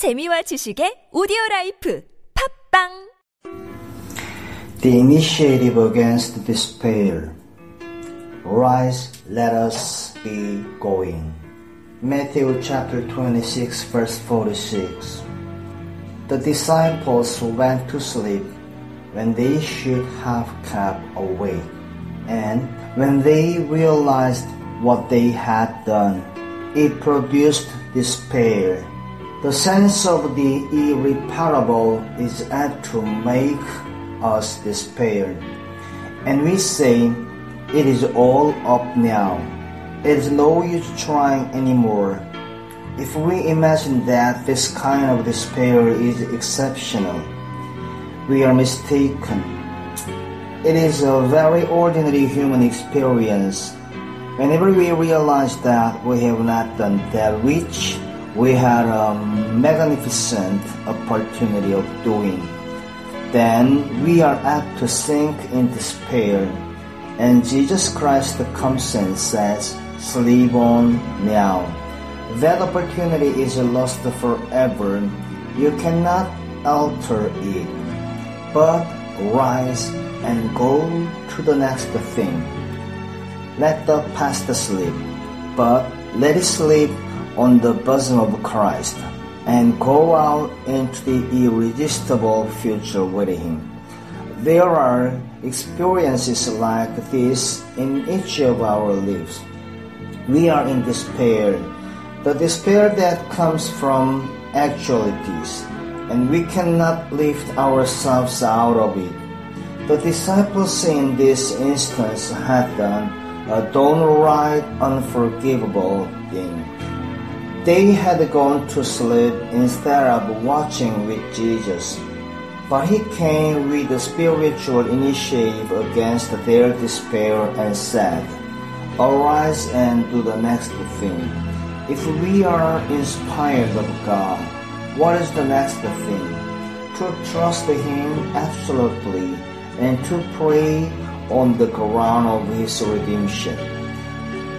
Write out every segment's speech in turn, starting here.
재미와 지식의 오디오 라이프 팟빵 The initiative against despair. Rise, let us be going. Matthew chapter 26, verse 46. The disciples went to sleep when they should have kept awake, and when they realized what they had done, it produced despair the sense of the irreparable is apt to make us despair. And we say, it is all up now. It is no use trying anymore. If we imagine that this kind of despair is exceptional, we are mistaken. It is a very ordinary human experience. Whenever we realize that we have not done that which we had a magnificent opportunity of doing, then we are apt to sink in despair. And Jesus Christ comes and says, Sleep on now. That opportunity is lost forever. You cannot alter it. But rise and go to the next thing. Let the past sleep, but let it sleep on the bosom of Christ and go out into the irresistible future with Him. There are experiences like this in each of our lives. We are in despair, the despair that comes from actualities, and we cannot lift ourselves out of it. The disciples in this instance had done a downright unforgivable thing. They had gone to sleep instead of watching with Jesus. But he came with a spiritual initiative against their despair and said, Arise and do the next thing. If we are inspired of God, what is the next thing? To trust Him absolutely and to pray on the ground of His redemption.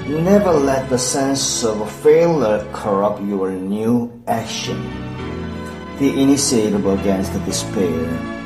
Never let the sense of failure corrupt your new action. The initiative against despair.